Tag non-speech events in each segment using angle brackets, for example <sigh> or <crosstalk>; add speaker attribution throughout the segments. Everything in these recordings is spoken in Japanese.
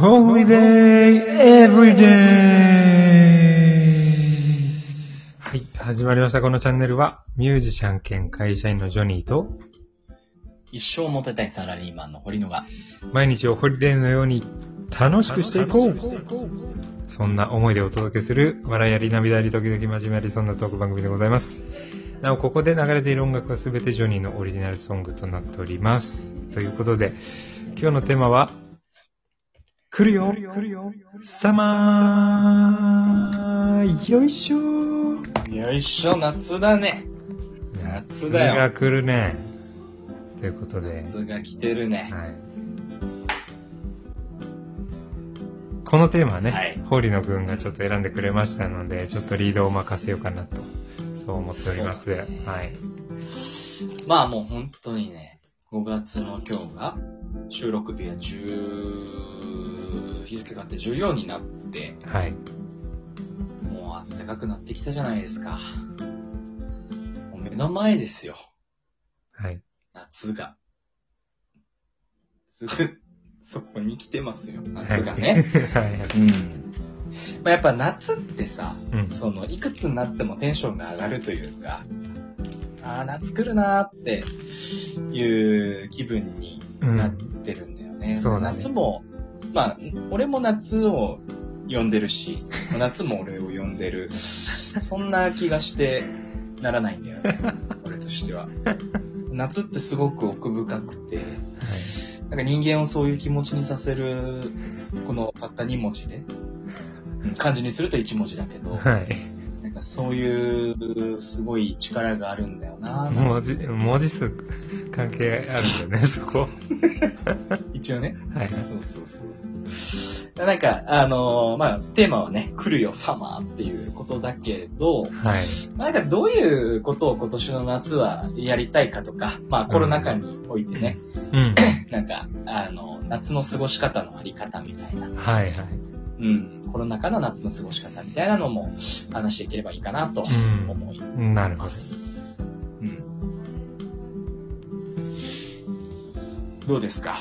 Speaker 1: Holiday Everyday! はい、始まりました。このチャンネルは、ミュージシャン兼会社員のジョニーと、
Speaker 2: 一生モテたいサラリーマンの堀野が、
Speaker 1: 毎日をホリデーのように楽しくしていこうそんな思いでお届けする、笑いあり涙あり時々真面目ありそんなトーク番組でございます。なお、ここで流れている音楽はすべてジョニーのオリジナルソングとなっております。ということで、今日のテーマは、来るよサマーよいしょ
Speaker 2: よいしょ、夏だね。夏だよ
Speaker 1: が来るね。ということで、
Speaker 2: 夏が来てるね。
Speaker 1: はい。このテーマはね、
Speaker 2: はい
Speaker 1: 堀野くんがちょっと選んでくれましたので、ちょっとリードを任せようかなと、そう思っております。はい。
Speaker 2: まあもう本当にね、5月の今日が、収録日は10、日付があって14になって、
Speaker 1: はい。
Speaker 2: もう暖かくなってきたじゃないですか。もう目の前ですよ、
Speaker 1: はい。
Speaker 2: 夏が。すぐ、<laughs> そこに来てますよ、夏がね。<laughs>
Speaker 1: はい。
Speaker 2: うん。まあ、やっぱ夏ってさ、
Speaker 1: うん。
Speaker 2: その、いくつになってもテンションが上がるというか、ああ、夏来るなーっていう気分に
Speaker 1: うん
Speaker 2: なってるんだよね。
Speaker 1: そうだね
Speaker 2: 夏も、まあ、俺も夏を呼んでるし、夏も俺を呼んでる。そんな気がしてならないんだよね。<laughs> 俺としては。夏ってすごく奥深くて、なんか人間をそういう気持ちにさせる、このたった2文字で、うん漢字にすると1文字だけど、
Speaker 1: はい。
Speaker 2: んかそういうすごい力があるんだよな
Speaker 1: 文字、文字数関係あるんだよね、<laughs> そこ。
Speaker 2: 一応ね。
Speaker 1: はい。
Speaker 2: そうそうそうそう。なんか、あのーまあ、テーマはね、来るよ、サマーっていうことだけど、
Speaker 1: はい。
Speaker 2: なんかどういうことを今年の夏はやりたいかとか、まあコロナ禍においてね、
Speaker 1: うん。
Speaker 2: なんか、あの、夏の過ごし方のあり方みたいな、
Speaker 1: はいはい。
Speaker 2: うん、コロナ禍の夏の過ごし方みたいなのも話していければいいかなと
Speaker 1: うん
Speaker 2: 思い
Speaker 1: なるほど。
Speaker 2: ます。うん。どうですか？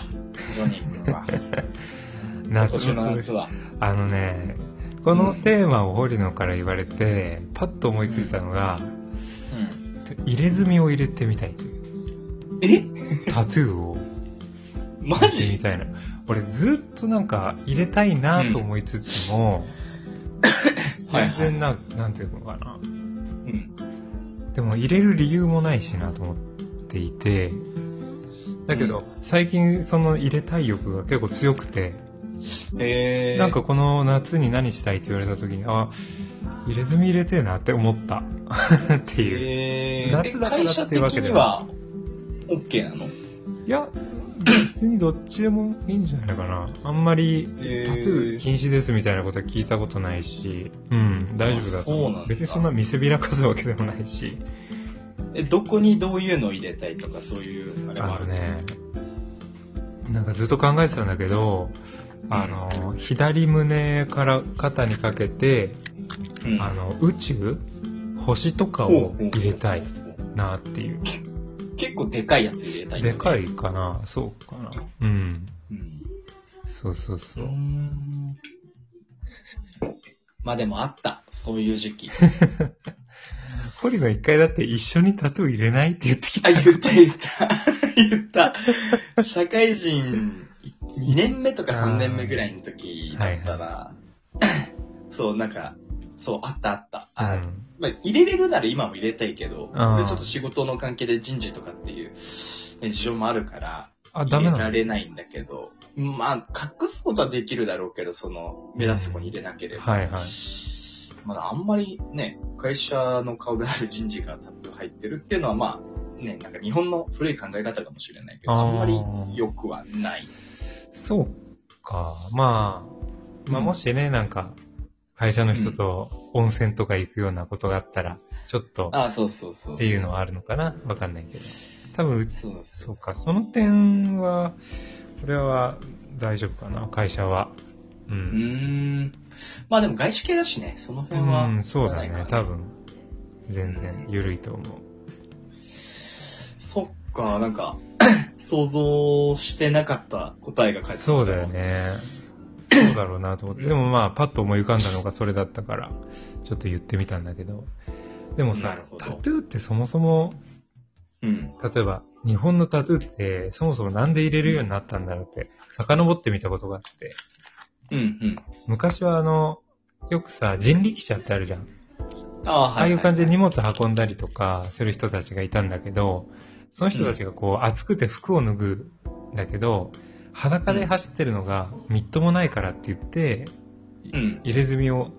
Speaker 2: ジョニー君は。<laughs> 今
Speaker 1: 夏
Speaker 2: 年の
Speaker 1: の
Speaker 2: 夏は。
Speaker 1: あのね、このテーマを堀野から言われて、パッと思いついたのが、
Speaker 2: うん。
Speaker 1: 入れ墨を入れてみたいという。
Speaker 2: え？
Speaker 1: タトゥーを
Speaker 2: マ
Speaker 1: 入れてみ
Speaker 2: ジ
Speaker 1: たいな。俺ずっとなんか入れたいなと思いつつも、
Speaker 2: はいはい。
Speaker 1: 全然な、なんていうのかな。
Speaker 2: うん。
Speaker 1: でも入れる理由もないしなと思っていて、だけど、最近その入れたい欲が結構強くて、
Speaker 2: えー、
Speaker 1: なんかこの夏に何したいって言われた時に、あ、入れ墨入れてえなって思った。<laughs> っていう。
Speaker 2: えー、
Speaker 1: 夏だからっていうわけで
Speaker 2: には OK なの？
Speaker 1: いや、別にどっちでもいいんじゃないかな。あんまり、
Speaker 2: え
Speaker 1: タトゥー禁止ですみたいなことは聞いたことないし、うん、大丈夫だ
Speaker 2: そう
Speaker 1: 別にそんな見せびらかすわけでもないし、
Speaker 2: え、どこにどういうのを入れたいとかそういうあれもある
Speaker 1: ね、なんかずっと考えてたんだけど、あの、左胸から肩にかけて、
Speaker 2: うん、
Speaker 1: あの、宇宙？星とかを入れたいなっていう。
Speaker 2: 結構でかいやつ入れたい、
Speaker 1: でかいかなそうかなうん。
Speaker 2: うん。
Speaker 1: そうそうそうう。
Speaker 2: ん <laughs> まあでもあった。そういう時期。<laughs>
Speaker 1: 堀の一回だって一緒にタトゥー入れないって言ってきた。
Speaker 2: あ、言った言った。<laughs> 言った。社会人2年目とか3年目ぐらいの時だったら、そう、なんか、そう、あったあった。あ
Speaker 1: うん
Speaker 2: まあ、入れれるなら今も入れたいけど、ちょっと仕事の関係で人事とかっていう、ね、事情もあるから、
Speaker 1: あ、ダメ
Speaker 2: 入れられないんだけど、まあ、隠すことはできるだろうけど、その、目立つとこに入れなければ。
Speaker 1: はいはい。
Speaker 2: まだあんまりね、会社の顔である人事がタトゥー入ってるっていうのはまあ、ね、なんか日本の古い考え方かもしれないけど、
Speaker 1: あ
Speaker 2: んまり良くはない。
Speaker 1: そうか。まあ、まあ
Speaker 2: うん
Speaker 1: もしね、なんか、会社の人と温泉とか行くようなことがあったら、ちょっと
Speaker 2: ああ、そうそうそうそう。
Speaker 1: っていうのはあるのかな？わかんないけど。多分うち、
Speaker 2: そう
Speaker 1: そうか、その点は、これは大丈夫かな？会社は。う。
Speaker 2: うーん。まあでも外資系だしね、その辺は。
Speaker 1: うん、そうだね多分、全然緩いと思う。
Speaker 2: そっか、なんか、<clears throat> 想像してなかった答えが返ってきたわ
Speaker 1: そうだよ。ね。そうだろうなと思って。でもまあ、パッと思い浮かんだのがそれだったから、ちょっと言ってみたんだけど。でも
Speaker 2: な
Speaker 1: さタトゥーってそもそも、
Speaker 2: うん。
Speaker 1: 例えば、日本のタトゥーってそもそもなんで入れるようになったんだろうって、遡ってみたことがあって。
Speaker 2: うん、うん。
Speaker 1: 昔はあの、よくさ、人力車ってあるじゃん。
Speaker 2: ああ、
Speaker 1: ああいう感じで荷
Speaker 2: も。
Speaker 1: 物運んだりとかする人たちがいたんだけど、その人たちがこう暑くて服を脱ぐんだけど、裸で走ってるのがみっともないからって言って、
Speaker 2: うん。
Speaker 1: 入れ墨を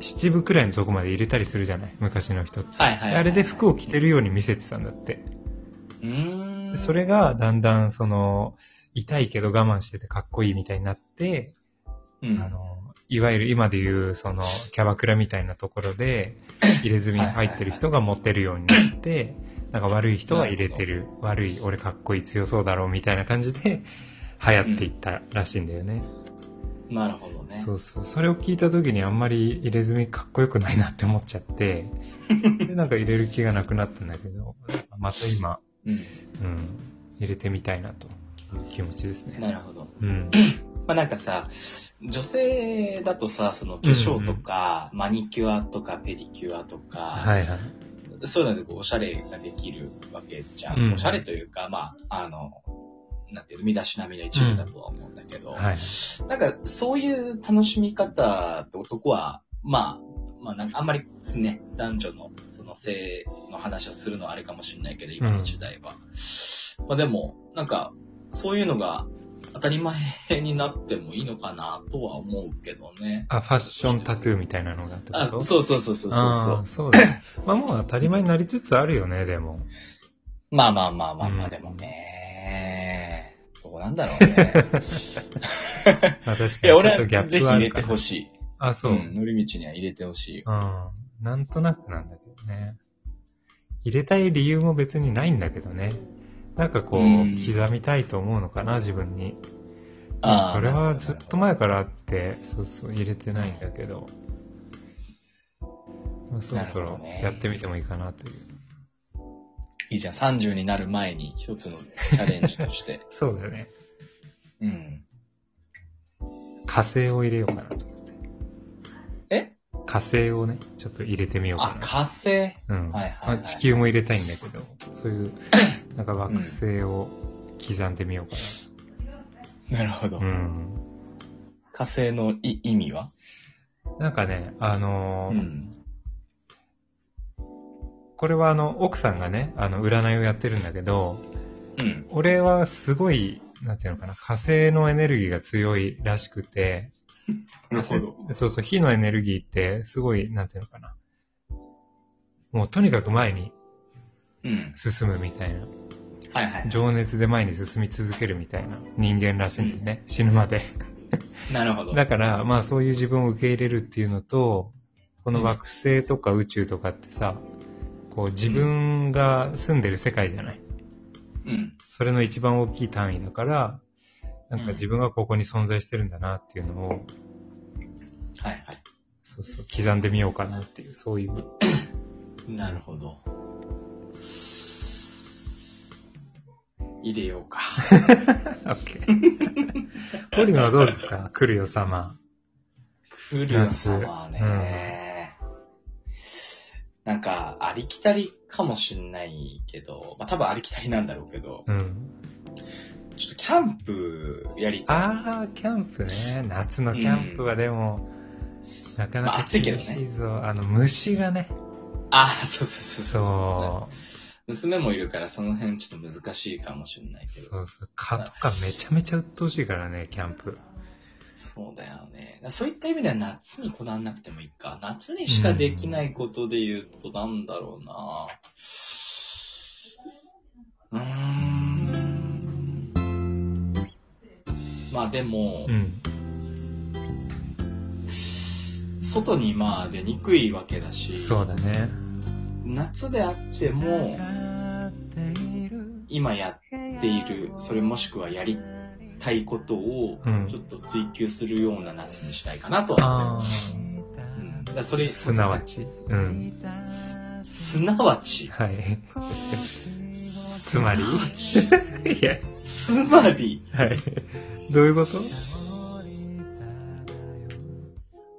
Speaker 1: 七分くらいのとこまで入れたりするじゃない？昔の人って。
Speaker 2: はいはい。
Speaker 1: あれで服を着てるように見せてたんだって。
Speaker 2: うーん。
Speaker 1: それがだんだんその、痛いけど我慢しててかっこいいみたいになって、
Speaker 2: うん、
Speaker 1: あの、いわゆる今で言う、その、キャバクラみたいなところで、<coughs> 入れ墨が入ってる人が持ってるようになって、なんか悪い人は入れてる、悪い、俺かっこいい、強そうだろうみたいな感じで、流行っていったらしいんだよね。
Speaker 2: なるほどね。
Speaker 1: そうそう。それを聞いた時にあんまり入れ墨かっこよくないなって思っちゃって、<laughs> で、なんか入れる気がなくなったんだけど、また今、
Speaker 2: うん。
Speaker 1: うん、入れてみたいなという気持ちですね。
Speaker 2: なるほど。
Speaker 1: うん。<clears throat>
Speaker 2: まあなんかさ、女性だとさ、その化粧とか、マニキュアとかペディキュアとか、
Speaker 1: はいはい。
Speaker 2: そういうのでこうおしゃれができるわけじゃん。
Speaker 1: うん
Speaker 2: おしゃれというか、まあ、あの、なんていうの、身だしなみの一部だとは思うんだけど、
Speaker 1: はい。
Speaker 2: なんかそういう楽しみ方って男は、まあ、まあなんかあんまりですね、男女のその性の話をするのはあれかもしれないけど、今の時代は。まあでも、なんか、そういうのが当たり前になってもいいのかなとは思うけどね。
Speaker 1: あ、ファッションタトゥーみたいなのが
Speaker 2: あ、そうそうそうそうそう
Speaker 1: あ
Speaker 2: そう
Speaker 1: ー。そうだね。まあもう当たり前になりつつあるよね、でも。
Speaker 2: まあまあまあまあまあ、
Speaker 1: うん
Speaker 2: でもね、どうなんだろうね。
Speaker 1: まあ確かにちょ
Speaker 2: 俺は
Speaker 1: っとギャッ
Speaker 2: ぜひ入れて
Speaker 1: プはあるかな <laughs>
Speaker 2: ほしい。
Speaker 1: あ、そう。
Speaker 2: ん、乗り道には入れてほしい。
Speaker 1: うん。なんとなくなんだけどね。入れたい理由も別にないんだけどね。なんかこう、
Speaker 2: うん
Speaker 1: 刻みたいと思うのかな、自分に。
Speaker 2: あー
Speaker 1: それはずっと前からあって、そうそう、入れてないんだけど。まあそろそろやってみてもいいかなという。
Speaker 2: いいじゃん、30になる前に一つのチャレンジとして。<laughs>
Speaker 1: そうだよね。
Speaker 2: うん。
Speaker 1: 火星を入れようかなと。
Speaker 2: え？
Speaker 1: 火星をね、ちょっと入れてみようか
Speaker 2: あ、
Speaker 1: な。
Speaker 2: 火星？
Speaker 1: うん。
Speaker 2: はいはいはい
Speaker 1: まあ地球も入れたいんだけど、そういう、<laughs> なんか惑星を刻んでみようか
Speaker 2: なるほど。
Speaker 1: な。うん。
Speaker 2: 火星のい意味は？
Speaker 1: なんかね、あのー
Speaker 2: ん。
Speaker 1: これはあの、奥さんがね、あの、占いをやってるんだけど、
Speaker 2: うん。
Speaker 1: 俺はすごい、なんていうのかな、火星のエネルギーが強いらしくて、
Speaker 2: なるほど。
Speaker 1: そうそう、火のエネルギーってすごい、なんていうのかな。もうとにかく前に
Speaker 2: うん。
Speaker 1: 進むみたいな。
Speaker 2: はいはい。
Speaker 1: 情熱で前に進み続けるみたいな人間らしいんだよね。死ぬまで。<laughs>
Speaker 2: なるほど。
Speaker 1: だから、まあそういう自分を受け入れるっていうのと、この惑星とか宇宙とかってさ、こう自分が住んでる世界じゃない。
Speaker 2: うん。
Speaker 1: それの一番大きい単位だから、なんか自分がここに存在してるんだなっていうのを、
Speaker 2: はいはい。
Speaker 1: そうそう、刻んでみようかなっていう、そういう。<coughs>
Speaker 2: なるほど。入れようか。
Speaker 1: オッケー。堀野はどうですか？来るよ様。
Speaker 2: 来るよさはね、なんか、ありきたりかもしんないけど、まあ多分ありきたりなんだろうけど、
Speaker 1: うん。
Speaker 2: ちょっとキャンプやりたい。
Speaker 1: あー、キャンプね。夏のキャンプはでも、なかな
Speaker 2: まあ
Speaker 1: か
Speaker 2: 暑いけどね。
Speaker 1: 厳しいぞ。あの、虫がね。
Speaker 2: ああ、そうそうそうそう
Speaker 1: そう。
Speaker 2: 娘もいるからその辺ちょっと難しいかもしれないけど。
Speaker 1: そうそう。蚊とかめちゃめちゃ鬱陶しいからね、キャンプ。
Speaker 2: そうだよね。そういった意味では夏にこだわんなくてもいいか。夏にしかできないことで言うとなんだろうな。うーん。まあでも、
Speaker 1: うん。
Speaker 2: 外にまあ出にくいわけだし、
Speaker 1: そうだね。
Speaker 2: 夏であっても、今やっている、それもしくはやりたいことを、ちょっと追求するような夏にしたいかなとは思って。うん、だそれ、
Speaker 1: すなわち。うん。
Speaker 2: す、すなわち？
Speaker 1: はい。つまり？<laughs> いや。
Speaker 2: つまり？
Speaker 1: はい。どういうこと、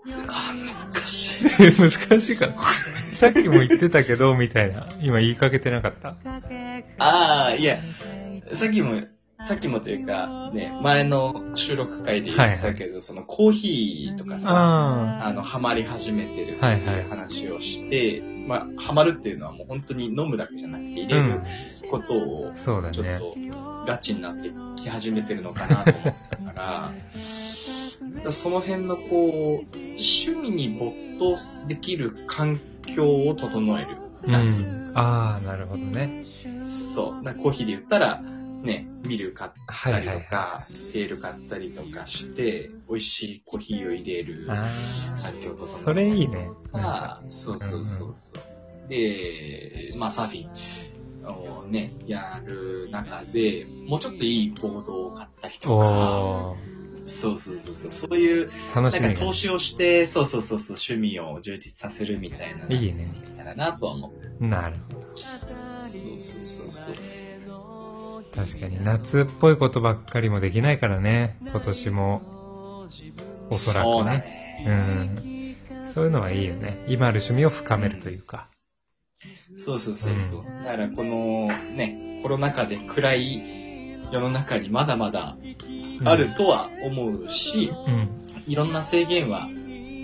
Speaker 1: 難しい。<laughs> 難しいか。さっきも言ってたけど、みたいな。今言いかけてなかった
Speaker 2: ああ、いや、さっきも、さっきもというか、ね、前の収録会で言ってたけど、そのコーヒーとかさ、
Speaker 1: あ
Speaker 2: あの、ハマり始めてるって
Speaker 1: はいはい。
Speaker 2: いう話をして、まあ、ハマるっていうのはもう本当に飲むだけじゃなくて入れることを。ちょっとガチになってき始めてるのかなと思ったから、だからその辺のこう、趣味に没頭できる環境を整える
Speaker 1: う
Speaker 2: 夏。
Speaker 1: ん。ああ、なるほどね。
Speaker 2: そう。なコーヒーで言ったら、ね、ミル買ったりと
Speaker 1: はい
Speaker 2: か、ステール買ったりとかして、美味しいコーヒーを入れる
Speaker 1: あ
Speaker 2: 環境を整
Speaker 1: あ、
Speaker 2: える。
Speaker 1: それいいね。
Speaker 2: そうそうそうそう。で、まあサーフィンをね、やる中で、もうちょっといいボードを買ったりとか、
Speaker 1: お
Speaker 2: そうそうそうそう、そういう、
Speaker 1: ー、楽
Speaker 2: なんか投資をして、そうそうそうそう、趣味を充実させるみたいな。
Speaker 1: いいね
Speaker 2: たらなとは思ってる。
Speaker 1: なるほど。
Speaker 2: そうそうそうそう。
Speaker 1: 確かに夏っぽいことばっかりもできないからね。今年も。おそら
Speaker 2: そうだ
Speaker 1: くね。
Speaker 2: ね。
Speaker 1: うん。そういうのはいいよね。今ある趣味を深めるというか。
Speaker 2: そうそうそうそう。だからこのね、コロナ禍で暗い世の中にまだまだあるとは思うし、
Speaker 1: うん。
Speaker 2: いろんな制限は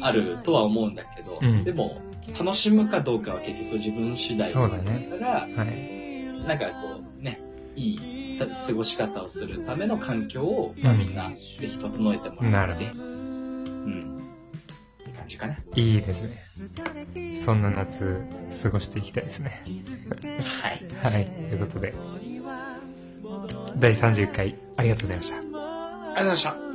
Speaker 2: あるとは思うんだけど、
Speaker 1: うん
Speaker 2: でも、楽しむかどうかは結局自分次第
Speaker 1: だね
Speaker 2: から、
Speaker 1: はい。
Speaker 2: なんかこうね、いい過ごし方をするための環境を、まあ
Speaker 1: うん
Speaker 2: みんなぜひ整えてもらって、うん。って感じかな？
Speaker 1: いいですね。そんな夏、過ごしていきたいですね。
Speaker 2: はい。<laughs>
Speaker 1: はい。ということで、第30回、ありがとうございました。
Speaker 2: ありがとうございました。